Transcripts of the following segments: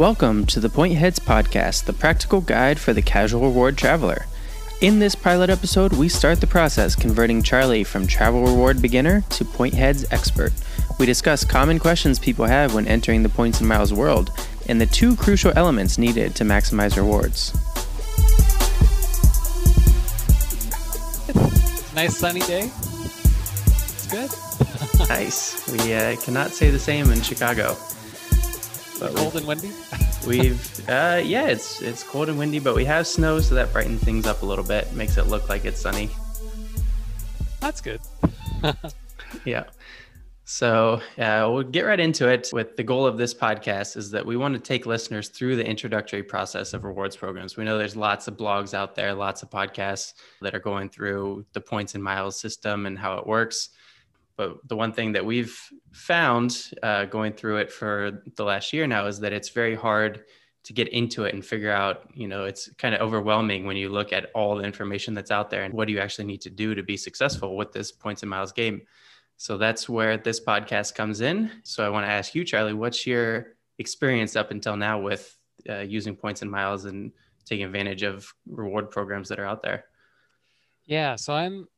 Welcome to the PointHeads Podcast, the practical guide for the casual reward traveler. In this pilot episode, we start the process converting Charlie from travel reward beginner to PointHeads expert. We discuss common questions people have when entering the points and miles world and the two crucial elements needed to maximize rewards. Nice sunny day. It's good. nice. We uh, cannot say the same in Chicago. But cold and windy. we've uh, yeah, it's it's cold and windy, but we have snow, so that brightens things up a little bit, makes it look like it's sunny. That's good. yeah. So uh, we'll get right into it. With the goal of this podcast is that we want to take listeners through the introductory process of rewards programs. We know there's lots of blogs out there, lots of podcasts that are going through the points and miles system and how it works. But the one thing that we've found uh, going through it for the last year now is that it's very hard to get into it and figure out, you know, it's kind of overwhelming when you look at all the information that's out there and what do you actually need to do to be successful with this points and miles game. So that's where this podcast comes in. So I want to ask you, Charlie, what's your experience up until now with uh, using points and miles and taking advantage of reward programs that are out there? Yeah, so I'm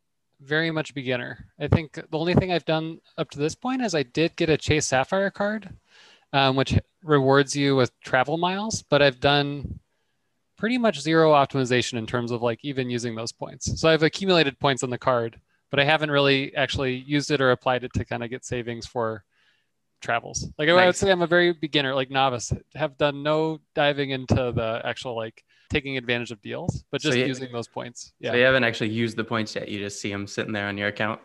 very much beginner. I think the only thing I've done up to this point is I did get a Chase Sapphire card, um, which rewards you with travel miles, but I've done pretty much zero optimization in terms of like even using those points. So I've accumulated points on the card but I haven't really actually used it or applied it to kind of get savings for travels. Like nice. I would say I'm a very beginner, like novice, have done no diving into the actual like taking advantage of deals, but just so you, using those points. Yeah. So you haven't actually used the points yet. You just see them sitting there on your account.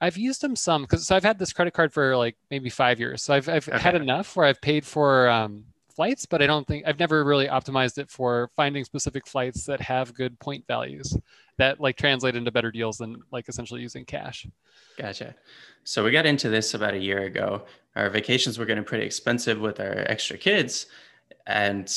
I've used them some because so I've had this credit card for like maybe five years. So I've, I've okay. had enough where I've paid for um, flights, but I don't think I've never really optimized it for finding specific flights that have good point values that like translate into better deals than like essentially using cash. Gotcha. So we got into this about a year ago. Our vacations were getting pretty expensive with our extra kids. And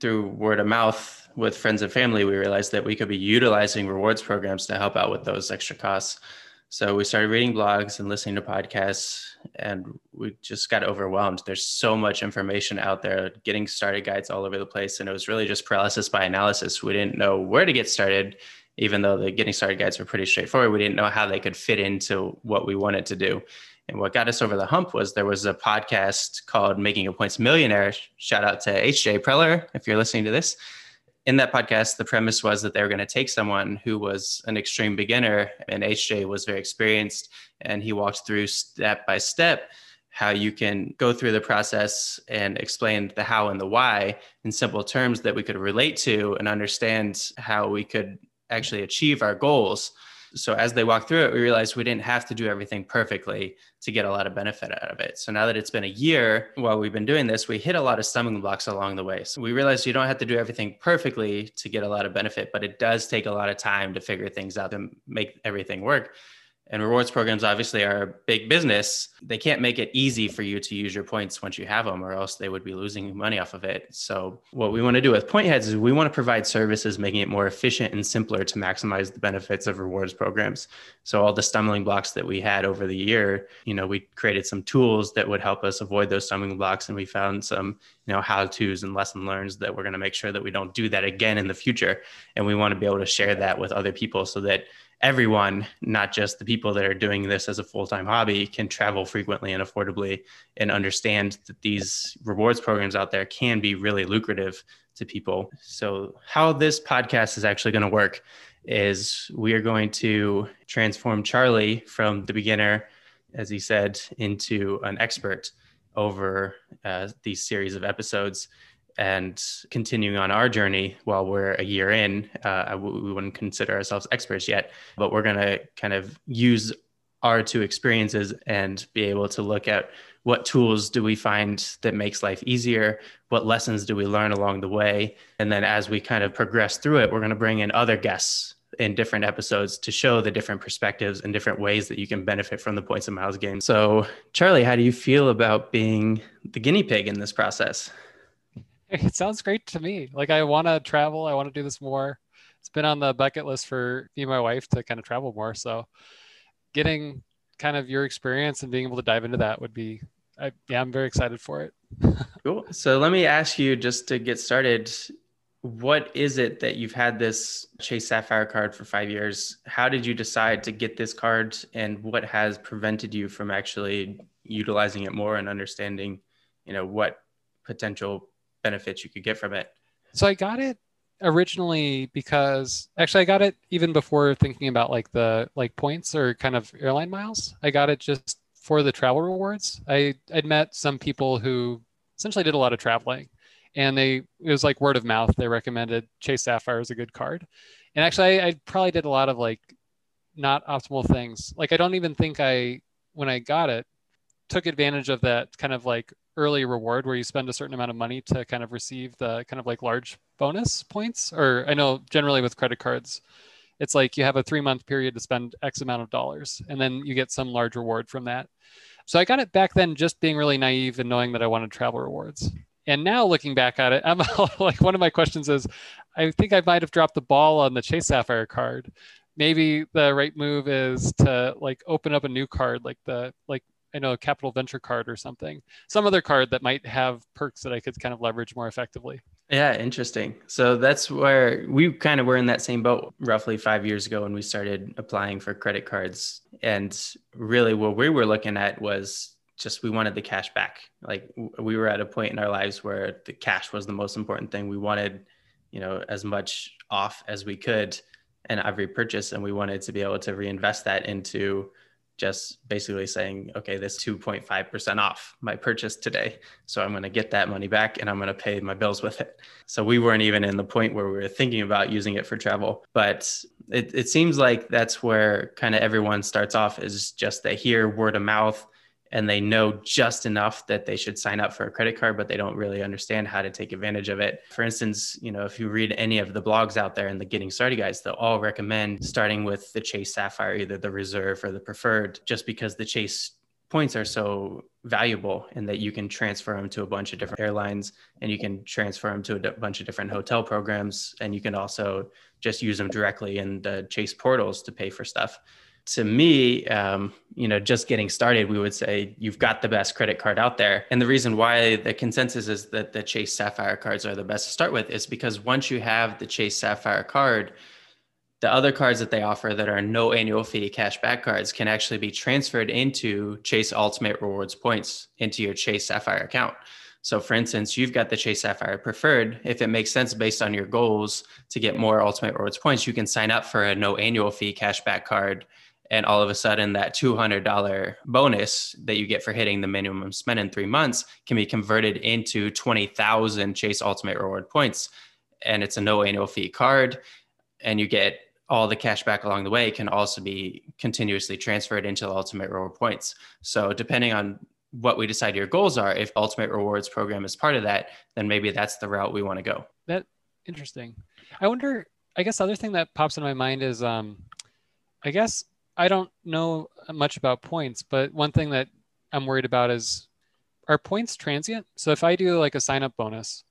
through word of mouth with friends and family, we realized that we could be utilizing rewards programs to help out with those extra costs. So we started reading blogs and listening to podcasts, and we just got overwhelmed. There's so much information out there, getting started guides all over the place. And it was really just paralysis by analysis. We didn't know where to get started, even though the getting started guides were pretty straightforward. We didn't know how they could fit into what we wanted to do. And what got us over the hump was there was a podcast called Making a Points Millionaire. Shout out to HJ Preller if you're listening to this in that podcast, the premise was that they were going to take someone who was an extreme beginner, and HJ was very experienced, and he walked through step by step how you can go through the process and explain the how and the why in simple terms that we could relate to and understand how we could actually achieve our goals so as they walked through it, we realized we didn't have to do everything perfectly to get a lot of benefit out of it. So now that it's been a year while we've been doing this, we hit a lot of stumbling blocks along the way. So we realized you don't have to do everything perfectly to get a lot of benefit, but it does take a lot of time to figure things out and make everything work and rewards programs obviously are a big business. They can't make it easy for you to use your points once you have them or else they would be losing money off of it. So what we want to do with PointHeads is we want to provide services making it more efficient and simpler to maximize the benefits of rewards programs. So all the stumbling blocks that we had over the year you know we created some tools that would help us avoid those stumbling blocks and we found some you know how to's and lesson learns that we're going to make sure that we don't do that again in the future. And we want to be able to share that with other people so that everyone, not just the people that are doing this as a full time hobby, can travel frequently and affordably and understand that these rewards programs out there can be really lucrative to people. So, how this podcast is actually going to work is we are going to transform Charlie from the beginner, as he said, into an expert over uh, these series of episodes and continuing on our journey while we're a year in uh, we wouldn't consider ourselves experts yet but we're going to kind of use our two experiences and be able to look at what tools do we find that makes life easier what lessons do we learn along the way and then as we kind of progress through it we're going to bring in other guests in different episodes to show the different perspectives and different ways that you can benefit from the points and miles game. So charlie how do you feel about being the guinea pig in this process it sounds great to me. Like I want to travel. I want to do this more. It's been on the bucket list for me and my wife to kind of travel more. So getting kind of your experience and being able to dive into that would be I, yeah, I'm very excited for it. cool. So let me ask you just to get started what is it that you've had this Chase Sapphire card for five years? How did you decide to get this card, and what has prevented you from actually utilizing it more and understanding, you know, what potential benefits you could get from it? So I got it originally because actually I got it even before thinking about like the like points or kind of airline miles. I got it just for the travel rewards. I I'd met some people who essentially did a lot of traveling and they it was like word of mouth. They recommended Chase Sapphire as a good card, and actually I, I probably did a lot of like not optimal things. Like I don't even think I when I got it took advantage of that kind of like early reward where you spend a certain amount of money to kind of receive the kind of like large bonus points. Or I know generally with credit cards, it's like you have a three month period to spend X amount of dollars and then you get some large reward from that. So I got it back then just being really naive and knowing that I wanted travel rewards and now looking back at it, I'm like one of my questions is, I think I might have dropped the ball on the Chase Sapphire card. Maybe the right move is to like open up a new card, like the like I know a capital venture card or something, some other card that might have perks that I could kind of leverage more effectively. Yeah, interesting. So that's where we kind of were in that same boat roughly five years ago when we started applying for credit cards. And really, what we were looking at was just we wanted the cash back. Like we were at a point in our lives where the cash was the most important thing. We wanted, you know, as much off as we could in every purchase, and we wanted to be able to reinvest that into just basically saying, okay, this 2.5% off my purchase today. So I'm going to get that money back and I'm going to pay my bills with it. So we weren't even in the point where we were thinking about using it for travel. But it, it seems like that's where kind of everyone starts off is just they hear word of mouth and they know just enough that they should sign up for a credit card but they don't really understand how to take advantage of it. For instance you know if you read any of the blogs out there and the getting started guys they'll all recommend starting with the chase sapphire either the reserve or the preferred just because the chase points are so valuable and that you can transfer them to a bunch of different airlines and you can transfer them to a bunch of different hotel programs and you can also just use them directly in the chase portals to pay for stuff to me, um, you know, just getting started, we would say you've got the best credit card out there. And the reason why the consensus is that the Chase Sapphire cards are the best to start with is because once you have the Chase Sapphire card, the other cards that they offer that are no annual fee cashback cards can actually be transferred into Chase Ultimate Rewards points into your Chase Sapphire account. So, for instance, you've got the Chase Sapphire Preferred. If it makes sense based on your goals to get more Ultimate Rewards points, you can sign up for a no annual fee cashback card and all of a sudden that $200 bonus that you get for hitting the minimum spend in three months can be converted into 20,000 Chase Ultimate Reward points. And it's a no annual fee card, and you get all the cash back along the way can also be continuously transferred into the Ultimate Reward points. So, depending on what we decide your goals are, if Ultimate Rewards program is part of that, then maybe that's the route we want to go. That interesting. I wonder. I guess the other thing that pops in my mind is, um, I guess I don't know much about points, but one thing that I'm worried about is are points transient? So if I do like a sign up bonus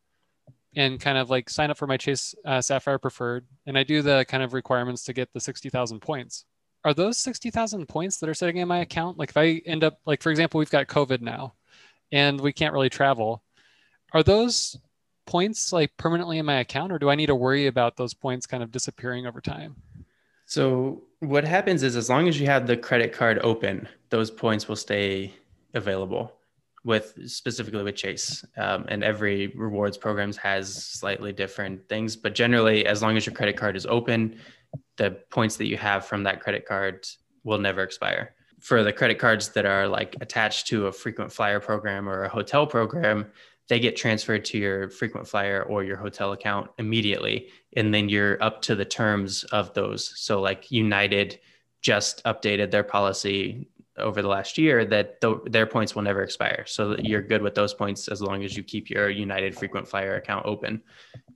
and kind of like sign up for my Chase uh, Sapphire Preferred, and I do the kind of requirements to get the 60,000 points, are those 60,000 points that are sitting in my account? Like if I end up, like for example, we've got COVID now and we can't really travel, are those points like permanently in my account or do I need to worry about those points kind of disappearing over time? So what happens is as long as you have the credit card open, those points will stay available with specifically with Chase. Um, and every rewards programs has slightly different things, but generally, as long as your credit card is open, the points that you have from that credit card will never expire. For the credit cards that are like attached to a frequent flyer program or a hotel program, they get transferred to your frequent flyer or your hotel account immediately and then you're up to the terms of those. So like united just updated their policy over the last year that th- their points will never expire. So you're good with those points as long as you keep your united frequent flyer account open.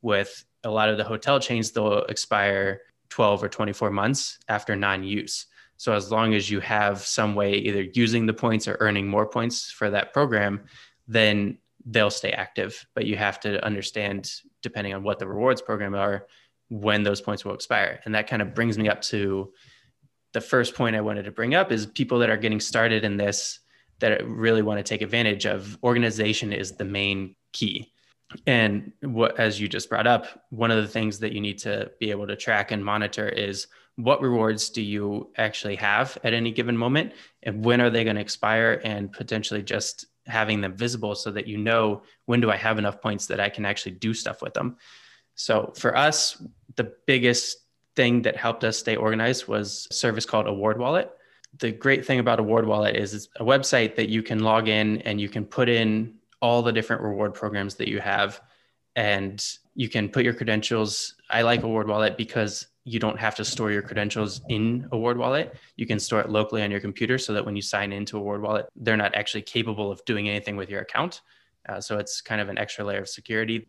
With a lot of the hotel chains they'll expire 12 or 24 months after non-use. So as long as you have some way either using the points or earning more points for that program then they'll stay active. But you have to understand, depending on what the rewards program are, when those points will expire. And that kind of brings me up to the first point I wanted to bring up is people that are getting started in this. that really want to take advantage of, organization is the main key. And what, as you just brought up, one of the things that you need to be able to track and monitor is what rewards do you actually have at any given moment and when are they going to expire and potentially just having them visible so that you know when do I have enough points that I can actually do stuff with them. So for us, the biggest thing that helped us stay organized was a service called Award Wallet. The great thing about Award Wallet is it's a website that you can log in and you can put in all the different reward programs that you have and you can put your credentials. I like Award Wallet because you don't have to store your credentials in Award Wallet. You can store it locally on your computer so that when you sign into Award Wallet, they're not actually capable of doing anything with your account. Uh, so it's kind of an extra layer of security.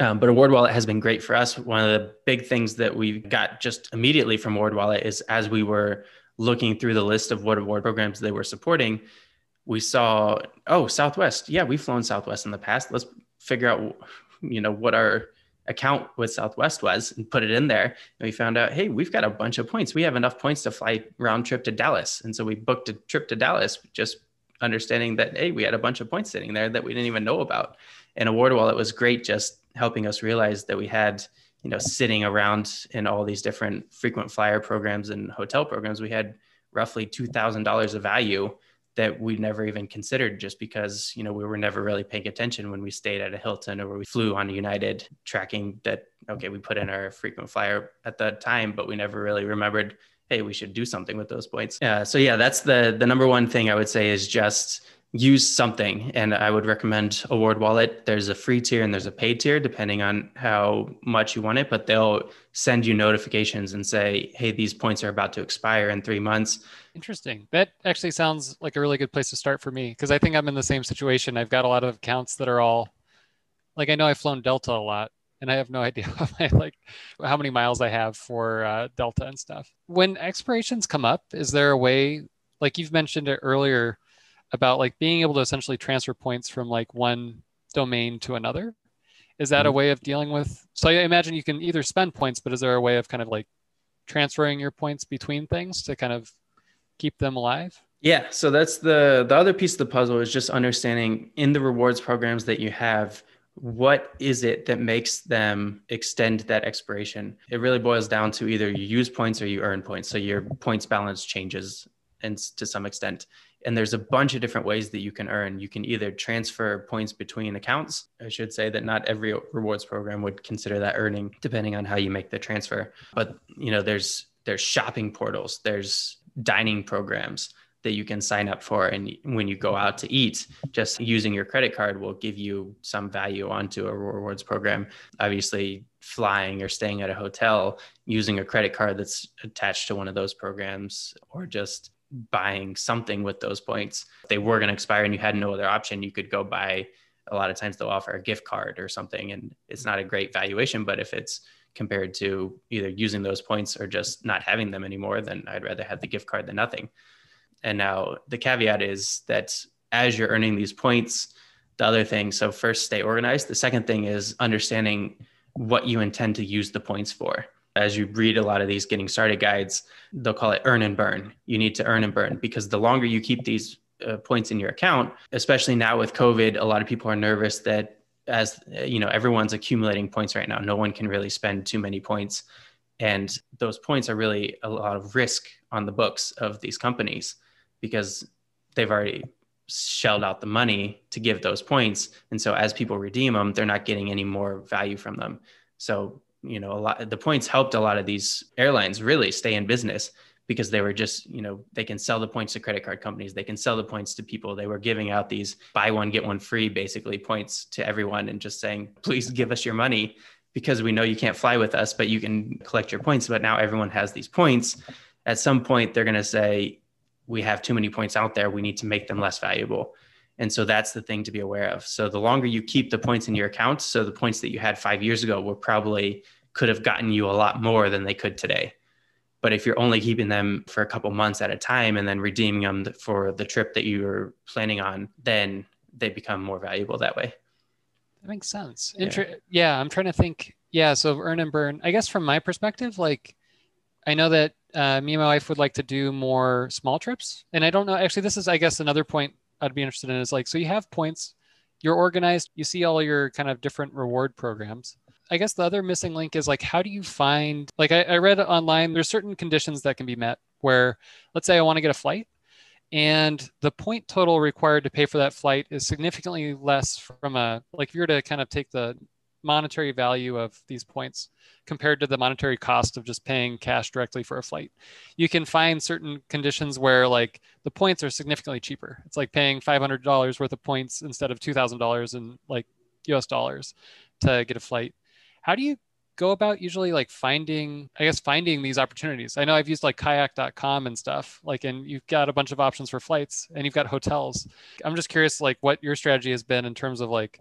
Um, but Award Wallet has been great for us. One of the big things that we got just immediately from Award Wallet is as we were looking through the list of what award programs they were supporting, we saw, oh, Southwest. Yeah, we've flown Southwest in the past. Let's figure out, you know, what our account with Southwest was and put it in there. And we found out, hey, we've got a bunch of points. We have enough points to fly round trip to Dallas. And so we booked a trip to Dallas, just understanding that, hey, we had a bunch of points sitting there that we didn't even know about. And Award Wallet was great, just helping us realize that we had, you know, sitting around in all these different frequent flyer programs and hotel programs, we had roughly $2,000 of value that we never even considered just because you know we were never really paying attention when we stayed at a Hilton or we flew on United tracking that okay we put in our frequent flyer at that time but we never really remembered hey we should do something with those points. Yeah so yeah that's the the number one thing I would say is just use something and i would recommend award wallet. There's a free tier and there's a paid tier depending on how much you want it but they'll send you notifications and say hey these points are about to expire in three months. Interesting. That actually sounds like a really good place to start for me because i think i'm in the same situation. I've got a lot of accounts that are all like i know i've flown delta a lot and I have no idea how my, like how many miles I have for uh, Delta and stuff. When expirations come up, is there a way, like you've mentioned it earlier, about like being able to essentially transfer points from like one domain to another. Is that mm-hmm. a way of dealing with? So I imagine you can either spend points, but is there a way of kind of like transferring your points between things to kind of keep them alive? Yeah, so that's the the other piece of the puzzle is just understanding in the rewards programs that you have what is it that makes them extend that expiration it really boils down to either you use points or you earn points so your points balance changes and to some extent and there's a bunch of different ways that you can earn. You can either transfer points between accounts. I should say that not every rewards program would consider that earning depending on how you make the transfer. But you know there's there's shopping portals there's dining programs that you can sign up for. And when you go out to eat just using your credit card will give you some value onto a rewards program. Obviously flying or staying at a hotel using a credit card that's attached to one of those programs or just buying something with those points. If they were going to expire and you had no other option, you could go buy. A lot of times they'll offer a gift card or something, and it's not a great valuation. But if it's compared to either using those points or just not having them anymore, then I'd rather have the gift card than nothing. And now the caveat is that as you're earning these points, the other thing, so first stay organized. The second thing is understanding what you intend to use the points for as you read a lot of these getting started guides, they'll call it earn and burn. You need to earn and burn because the longer you keep these uh, points in your account, especially now with COVID, a lot of people are nervous that as you know, everyone's accumulating points right now. No one can really spend too many points. And those points are really a lot of risk on the books of these companies because they've already shelled out the money to give those points. And so as people redeem them, they're not getting any more value from them. So you know a lot the points helped a lot of these airlines really stay in business because they were just you know they can sell the points to credit card companies. They can sell the points to people. They were giving out these buy one get one free basically points to everyone and just saying please give us your money because we know you can't fly with us but you can collect your points. But now everyone has these points. At some point they're going to say we have too many points out there. We need to make them less valuable. And so that's the thing to be aware of. So the longer you keep the points in your account, so the points that you had five years ago were probably could have gotten you a lot more than they could today. But if you're only keeping them for a couple months at a time and then redeeming them for the trip that you were planning on, then they become more valuable that way. That makes sense. Inter- yeah. yeah, I'm trying to think. Yeah, so earn and burn. I guess from my perspective, like I know that uh, me and my wife would like to do more small trips, and I don't know. Actually, this is, I guess, another point I'd be interested in is like, so you have points, you're organized, you see all your kind of different reward programs. I guess the other missing link is like, how do you find, like, I, I read online, there's certain conditions that can be met where, let's say I want to get a flight and the point total required to pay for that flight is significantly less from a, like, if you were to kind of take the monetary value of these points compared to the monetary cost of just paying cash directly for a flight. You can find certain conditions where like the points are significantly cheaper. It's like paying $500 worth of points instead of $2,000 in like US dollars to get a flight. How do you go about usually like finding i guess finding these opportunities i know i've used like kayak.com and stuff like and you've got a bunch of options for flights and you've got hotels i'm just curious like what your strategy has been in terms of like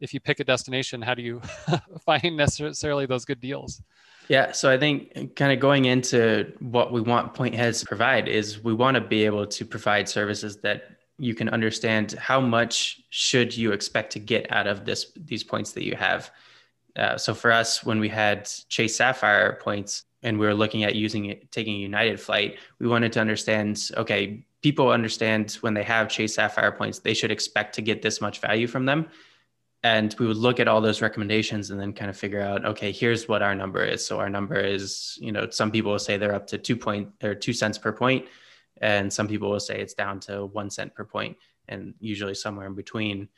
if you pick a destination, how do you find necessarily those good deals? Yeah, so I think kind of going into what we want PointHeads to provide is we want to be able to provide services that you can understand how much should you expect to get out of this these points that you have. Uh, so for us, when we had Chase Sapphire points and we were looking at using it, taking a United flight, we wanted to understand, okay, people understand when they have Chase Sapphire points, they should expect to get this much value from them. And we would look at all those recommendations and then kind of figure out okay here's what our number is. So our number is you know some people will say they're up to two point or two cents per point and some people will say it's down to one cent per point and usually somewhere in between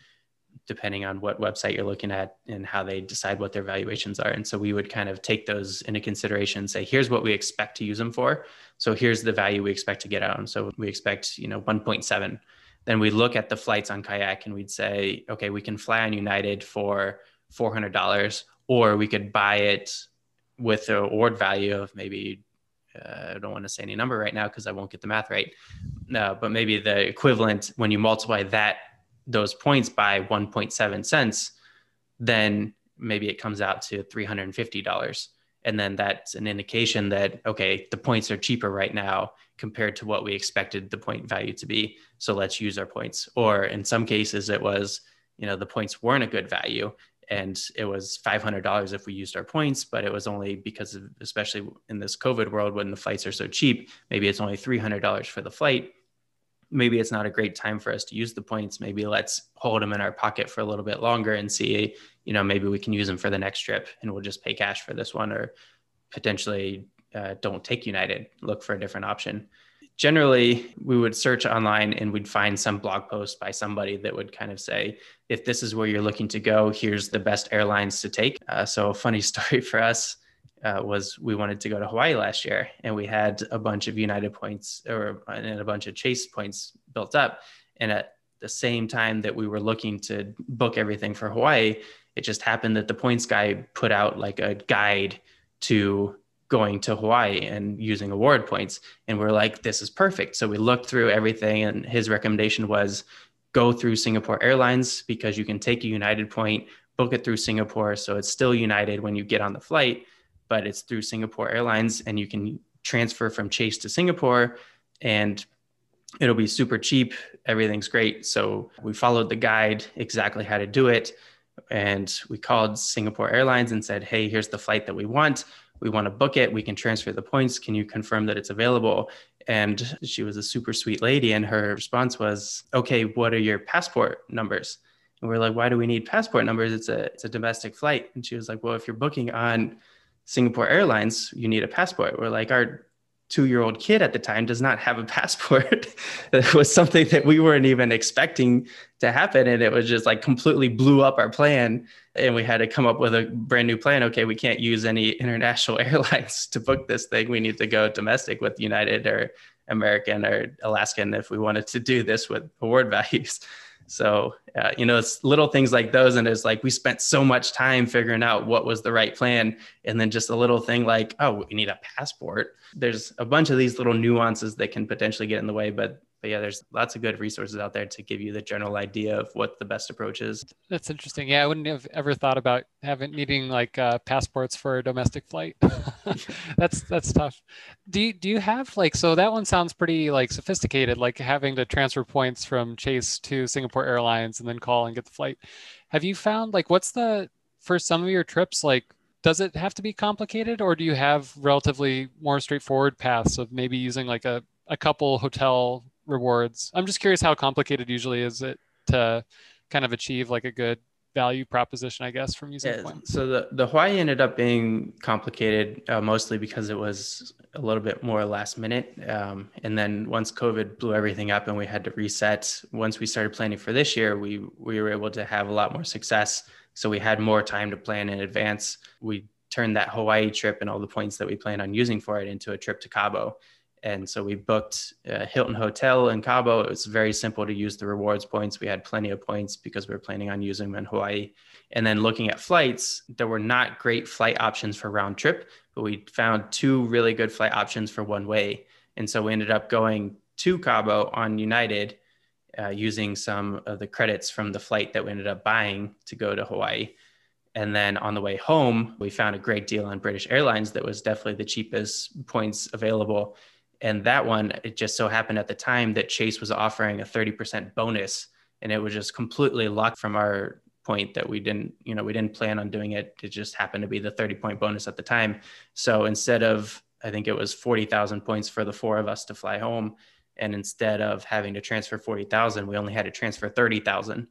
depending on what website you're looking at and how they decide what their valuations are. And so we would kind of take those into consideration and say here's what we expect to use them for. So here's the value we expect to get out and so we expect you know 1.7 then we look at the flights on kayak and we'd say okay we can fly on united for $400 or we could buy it with a award value of maybe uh, i don't want to say any number right now because i won't get the math right no but maybe the equivalent when you multiply that those points by 1.7 cents then maybe it comes out to $350 and then that's an indication that okay the points are cheaper right now compared to what we expected the point value to be. So let's use our points. Or in some cases it was you know the points weren't a good value and it was $500 if we used our points but it was only because of especially in this covid world when the flights are so cheap maybe it's only $300 for the flight maybe it's not a great time for us to use the points. Maybe let's hold them in our pocket for a little bit longer and see you know maybe we can use them for the next trip and we'll just pay cash for this one or potentially uh, don't take united look for a different option. Generally we would search online and we'd find some blog post by somebody that would kind of say if this is where you're looking to go here's the best airlines to take. Uh, so a funny story for us uh, was we wanted to go to Hawaii last year, and we had a bunch of United points or and a bunch of Chase points built up. And at the same time that we were looking to book everything for Hawaii, it just happened that the points guy put out like a guide to going to Hawaii and using award points. And we're like, this is perfect. So we looked through everything, and his recommendation was go through Singapore Airlines because you can take a United point, book it through Singapore. So it's still United when you get on the flight but it's through Singapore Airlines and you can transfer from Chase to Singapore and it'll be super cheap. Everything's great. So we followed the guide exactly how to do it. And we called Singapore Airlines and said, hey, here's the flight that we want. We want to book it. We can transfer the points. Can you confirm that it's available? And she was a super sweet lady. And her response was, okay, what are your passport numbers? And we're like, why do we need passport numbers? It's a, it's a domestic flight. And she was like, well, if you're booking on Singapore Airlines, you need a passport. We're like, our two year old kid at the time does not have a passport. it was something that we weren't even expecting to happen. And it was just like completely blew up our plan. And we had to come up with a brand new plan. Okay, we can't use any international airlines to book this thing. We need to go domestic with United or American or Alaskan if we wanted to do this with award values. So, uh, you know, it's little things like those. And it's like we spent so much time figuring out what was the right plan. And then just a little thing like, oh, we need a passport. There's a bunch of these little nuances that can potentially get in the way. But but yeah, there's lots of good resources out there to give you the general idea of what the best approach is. That's interesting. Yeah, I wouldn't have ever thought about having needing like uh, passports for a domestic flight. that's that's tough. Do you, do you have like so that one sounds pretty like sophisticated, like having to transfer points from Chase to Singapore Airlines and then call and get the flight. Have you found like what's the for some of your trips like does it have to be complicated or do you have relatively more straightforward paths of maybe using like a, a couple hotel rewards. I'm just curious how complicated usually is it to kind of achieve like a good value proposition, I guess, from using yeah, points. So the, the Hawaii ended up being complicated uh, mostly because it was a little bit more last minute. Um, and then once COVID blew everything up and we had to reset, once we started planning for this year, we, we were able to have a lot more success. So we had more time to plan in advance. We turned that Hawaii trip and all the points that we planned on using for it into a trip to Cabo. And so we booked a Hilton Hotel in Cabo. It was very simple to use the rewards points. We had plenty of points because we were planning on using them in Hawaii. And then looking at flights, there were not great flight options for round trip, but we found two really good flight options for one way. And so we ended up going to Cabo on United uh, using some of the credits from the flight that we ended up buying to go to Hawaii. And then on the way home, we found a great deal on British Airlines that was definitely the cheapest points available and that one, it just so happened at the time that Chase was offering a 30% bonus. And it was just completely luck from our point that we didn't, you know, we didn't plan on doing it. It just happened to be the 30 point bonus at the time. So instead of, I think it was 40,000 points for the four of us to fly home. And instead of having to transfer 40,000, we only had to transfer 30,000.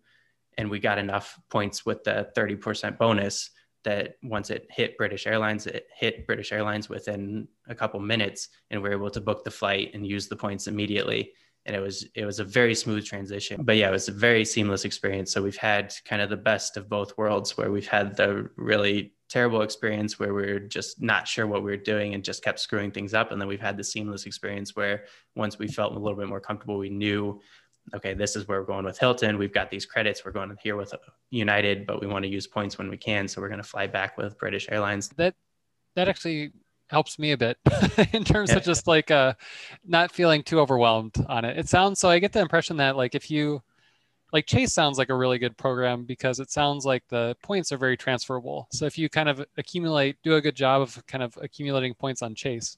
And we got enough points with the 30% bonus that once it hit British Airlines, it hit British Airlines within a couple minutes, and we are able to book the flight and use the points immediately. And it was it was a very smooth transition. But yeah, it was a very seamless experience. So we've had kind of the best of both worlds, where we've had the really terrible experience where we are just not sure what we were doing and just kept screwing things up, and then we've had the seamless experience where once we felt a little bit more comfortable, we knew okay, this is where we're going with Hilton. We've got these credits. We're going here with United, but we want to use points when we can. So we're going to fly back with British Airlines. That that actually helps me a bit in terms yeah. of just like uh, not feeling too overwhelmed on it. It sounds so. I get the impression that like if you like Chase sounds like a really good program because it sounds like the points are very transferable. So if you kind of accumulate, do a good job of kind of accumulating points on Chase,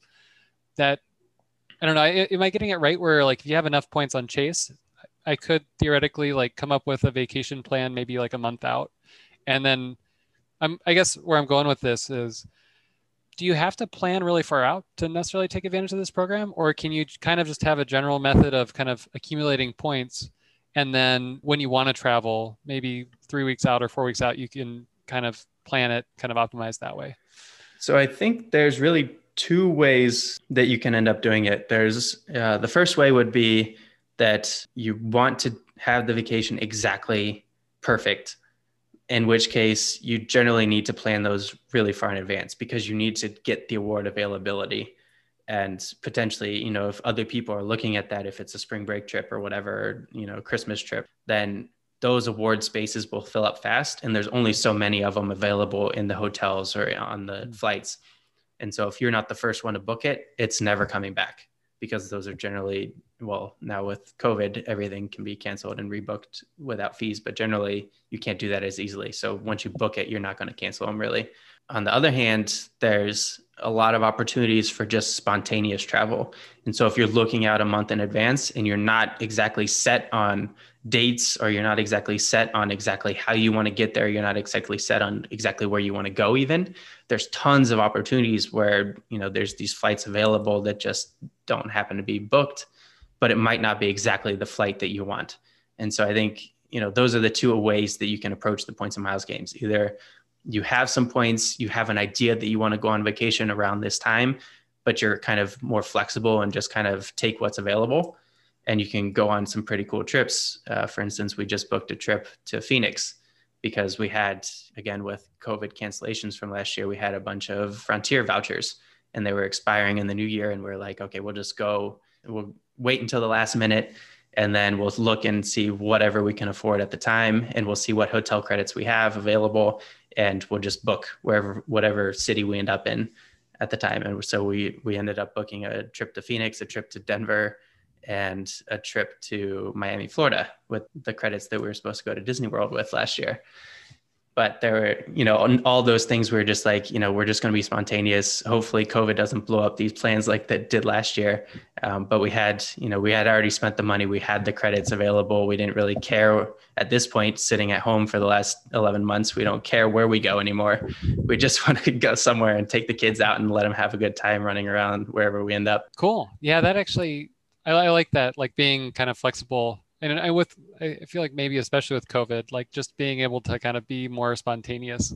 that I don't know. Am I getting it right? Where like if you have enough points on Chase, I could theoretically like come up with a vacation plan maybe like a month out. And then I'm I guess where I'm going with this is do you have to plan really far out to necessarily take advantage of this program or can you kind of just have a general method of kind of accumulating points and then when you want to travel maybe 3 weeks out or 4 weeks out you can kind of plan it kind of optimize that way. So I think there's really two ways that you can end up doing it. There's uh, the first way would be that you want to have the vacation exactly perfect in which case you generally need to plan those really far in advance because you need to get the award availability. And potentially you know if other people are looking at that if it's a spring break trip or whatever you know christmas trip then those award spaces will fill up fast and there's only so many of them available in the hotels or on the flights. And so if you're not the first one to book it it's never coming back because those are generally well now with covid everything can be canceled and rebooked without fees but generally you can't do that as easily. So once you book it you're not going to cancel them really. On the other hand there's a lot of opportunities for just spontaneous travel. And so if you're looking out a month in advance and you're not exactly set on dates or you're not exactly set on exactly how you want to get there you're not exactly set on exactly where you want to go even there's tons of opportunities where you know there's these flights available that just don't happen to be booked but it might not be exactly the flight that you want. And so i think you know those are the two ways that you can approach the points and miles games. Either you have some points you have an idea that you want to go on vacation around this time but you're kind of more flexible and just kind of take what's available and you can go on some pretty cool trips. Uh, for instance, we just booked a trip to Phoenix because we had, again, with COVID cancellations from last year, we had a bunch of Frontier vouchers and they were expiring in the new year. And we are like, okay, we'll just go, we'll wait until the last minute and then we'll look and see whatever we can afford at the time and we'll see what hotel credits we have available and we'll just book wherever whatever city we end up in at the time and so we we ended up booking a trip to phoenix a trip to denver and a trip to Miami, Florida with the credits that we were supposed to go to Disney World with last year. But there were, you know, all those things we were just like, you know, we're just going to be spontaneous. Hopefully, COVID doesn't blow up these plans like that did last year. Um, but we had, you know, we had already spent the money. We had the credits available. We didn't really care at this point, sitting at home for the last 11 months. We don't care where we go anymore. We just want to go somewhere and take the kids out and let them have a good time running around wherever we end up. Cool. Yeah, that actually I, I like that, like being kind of flexible. And I with I feel like maybe especially with COVID, like just being able to kind of be more spontaneous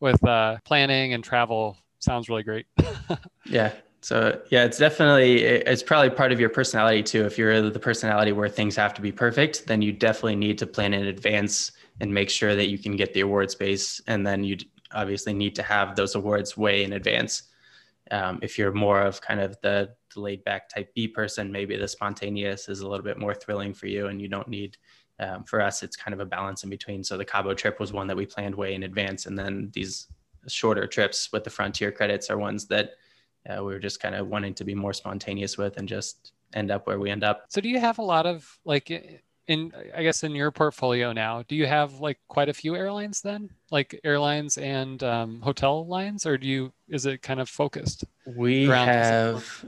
with uh, planning and travel sounds really great. yeah. So yeah, it's definitely it's probably part of your personality too. If you're the personality where things have to be perfect, then you definitely need to plan in advance and make sure that you can get the award space. And then you obviously need to have those awards way in advance. Um, if you're more of kind of the, the laid back type B person, maybe the spontaneous is a little bit more thrilling for you and you don't need, um, for us, it's kind of a balance in between. So the Cabo trip was one that we planned way in advance. And then these shorter trips with the Frontier credits are ones that uh, we were just kind of wanting to be more spontaneous with and just end up where we end up. So do you have a lot of like in I guess in your portfolio now, do you have like quite a few airlines then, like airlines and um, hotel lines, or do you is it kind of focused? We have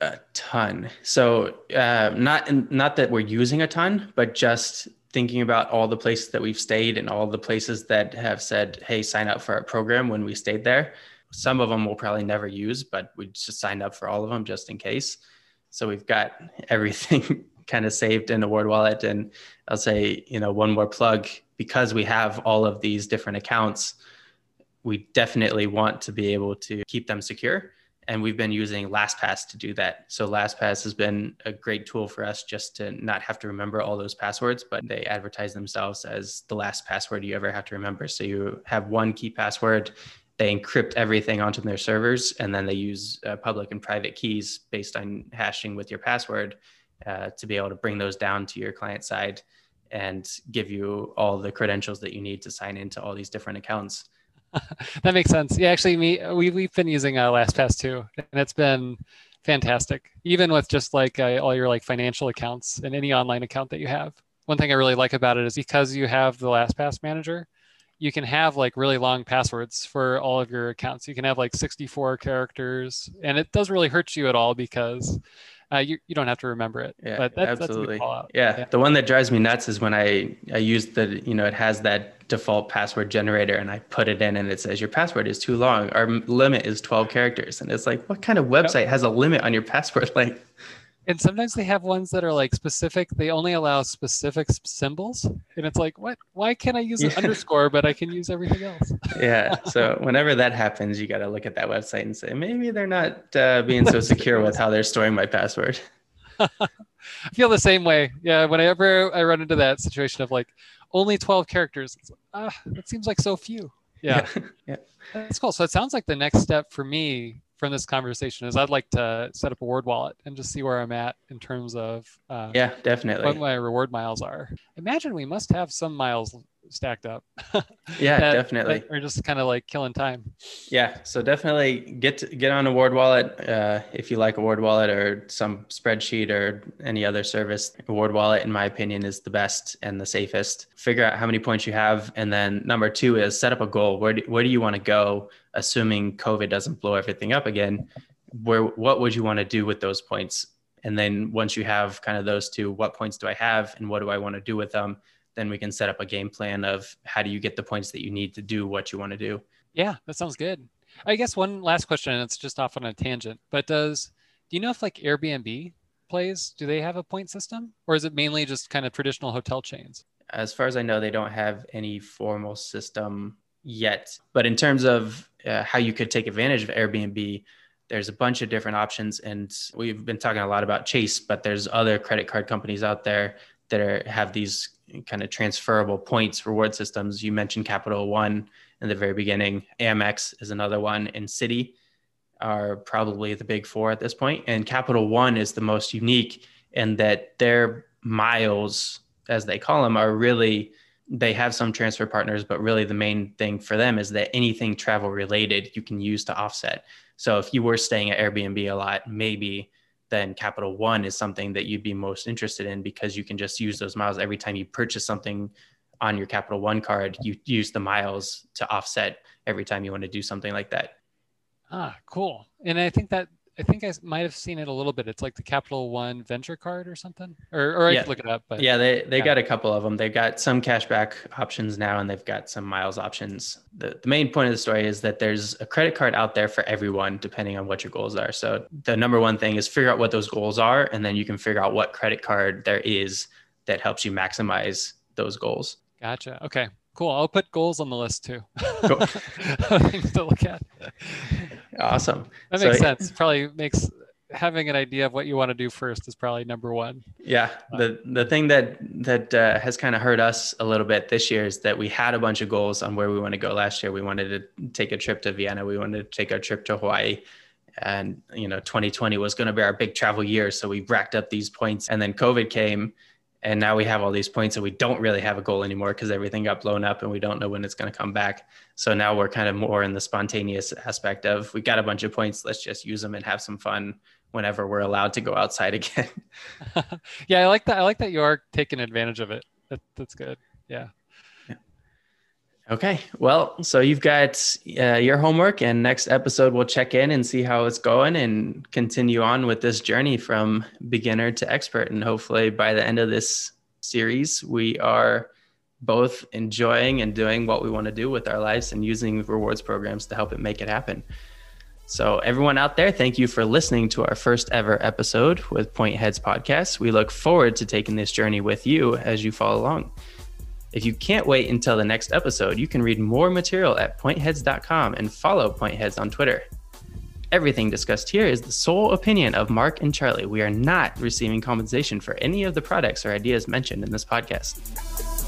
a ton. So uh, not not that we're using a ton, but just thinking about all the places that we've stayed and all the places that have said, "Hey, sign up for our program." When we stayed there, some of them we'll probably never use, but we just signed up for all of them just in case. So we've got everything kind of saved in Award Wallet. And I'll say, you know, one more plug because we have all of these different accounts, we definitely want to be able to keep them secure. And we've been using LastPass to do that. So LastPass has been a great tool for us just to not have to remember all those passwords, but they advertise themselves as the last password you ever have to remember. So you have one key password they encrypt everything onto their servers and then they use uh, public and private keys based on hashing with your password uh, to be able to bring those down to your client side and give you all the credentials that you need to sign into all these different accounts. that makes sense. Yeah, actually, me we we've been using uh, LastPass too, and it's been fantastic. Even with just like uh, all your like financial accounts and any online account that you have. One thing I really like about it is because you have the LastPass manager, you can have like really long passwords for all of your accounts. You can have like 64 characters, and it doesn't really hurt you at all because uh, you, you don't have to remember it. Yeah, but that's, absolutely. That's yeah. yeah. the one that drives me nuts is when I I use the you know it has that default password generator and I put it in and it says your password is too long. Our limit is 12 characters, and it's like what kind of website yep. has a limit on your password? Like, and sometimes they have ones that are like specific they only allow specific symbols. And it's like what? Why can't i use an yeah. underscore but i can use everything else? Yeah so whenever that happens you got to look at that website and say maybe they're not uh, being so secure with how they're storing my password. I feel the same way. Yeah whenever i run into that situation of like only 12 characters ah, that seems like so few. Yeah. yeah. Yeah. That's cool. So it sounds like the next step for me from this conversation is I'd like to set up Award Wallet and just see where I'm at in terms of uh, yeah, definitely what my reward miles are. Imagine we must have some miles stacked up. yeah, that, definitely. We're just kind of like killing time. Yeah, so definitely get to, get on Award Wallet uh, if you like Award Wallet or some spreadsheet or any other service. Award Wallet, in my opinion, is the best and the safest. Figure out how many points you have, and then number two is set up a goal. Where do, where do you want to go, assuming COVID doesn't blow everything up again? Where what would you want to do with those points? And then once you have kind of those two, what points do I have, and what do I want to do with them? then we can set up a game plan of how do you get the points that you need to do what you want to do. Yeah, that sounds good. I guess one last question, and it's just off on a tangent, but does do you know if like Airbnb plays? Do they have a point system, or is it mainly just kind of traditional hotel chains? As far as I know, they don't have any formal system yet. But in terms of uh, how you could take advantage of Airbnb, there's a bunch of different options, and we've been talking a lot about Chase, but there's other credit card companies out there that are, have these kind of transferable points reward systems. You mentioned Capital One in the very beginning. Amex is another one, and Citi are probably the big four at this point. And Capital One is the most unique in that their miles, as they call them, are really they have some transfer partners, but really the main thing for them is that anything travel related you can use to offset. So if you were staying at Airbnb a lot, maybe then Capital One is something that you'd be most interested in because you can just use those miles every time you purchase something on your Capital One card. You use the miles to offset every time you want to do something like that. Ah, cool. And I think that I think I might have seen it a little bit. It's like the Capital One Venture Card or something, or or I Yeah. could look it up. But yeah, they they yeah. got a couple of them. They've got some cashback options now, and they've got some miles options. The, the main point of the story is that there's a credit card out there for everyone, depending on what your goals are. So the number one thing is figure out what those goals are, and then you can figure out what credit card there is that helps you maximize those goals. gotcha. Okay, cool. I'll put goals on the list too. Cool. Things to look at. Awesome. That So- makes sense. Probably makes having an idea of what you want to do first is probably number one. Yeah, the the thing that that uh, has kind of hurt us a little bit this year is that we had a bunch of goals on where we want to go last year. We wanted to take a trip to Vienna. We wanted to take a trip to Hawaii, and you know, 2020 was going to be our big travel year. So we racked up these points, and then COVID came, and now we have all these points, and we don't really have a goal anymore because everything got blown up, and we don't know when it's going to come back. So now we're kind of more in the spontaneous aspect of we got a bunch of points. Let's just use them and have some fun whenever we're allowed to go outside again. yeah, I like that. I like that you are taking advantage of it. That, that's good. Yeah. Okay. Well, so you've got uh, your homework, and next episode we'll check in and see how it's going and continue on with this journey from beginner to expert. And hopefully, by the end of this series, we are both enjoying and doing what we want to do with our lives and using rewards programs to help it make it happen. So, everyone out there, thank you for listening to our first ever episode with PointHeads Podcast. We look forward to taking this journey with you as you follow along. If you can't wait until the next episode, you can read more material at pointheads.com and follow Pointheads on Twitter. Everything discussed here is the sole opinion of Mark and Charlie. We are not receiving compensation for any of the products or ideas mentioned in this podcast.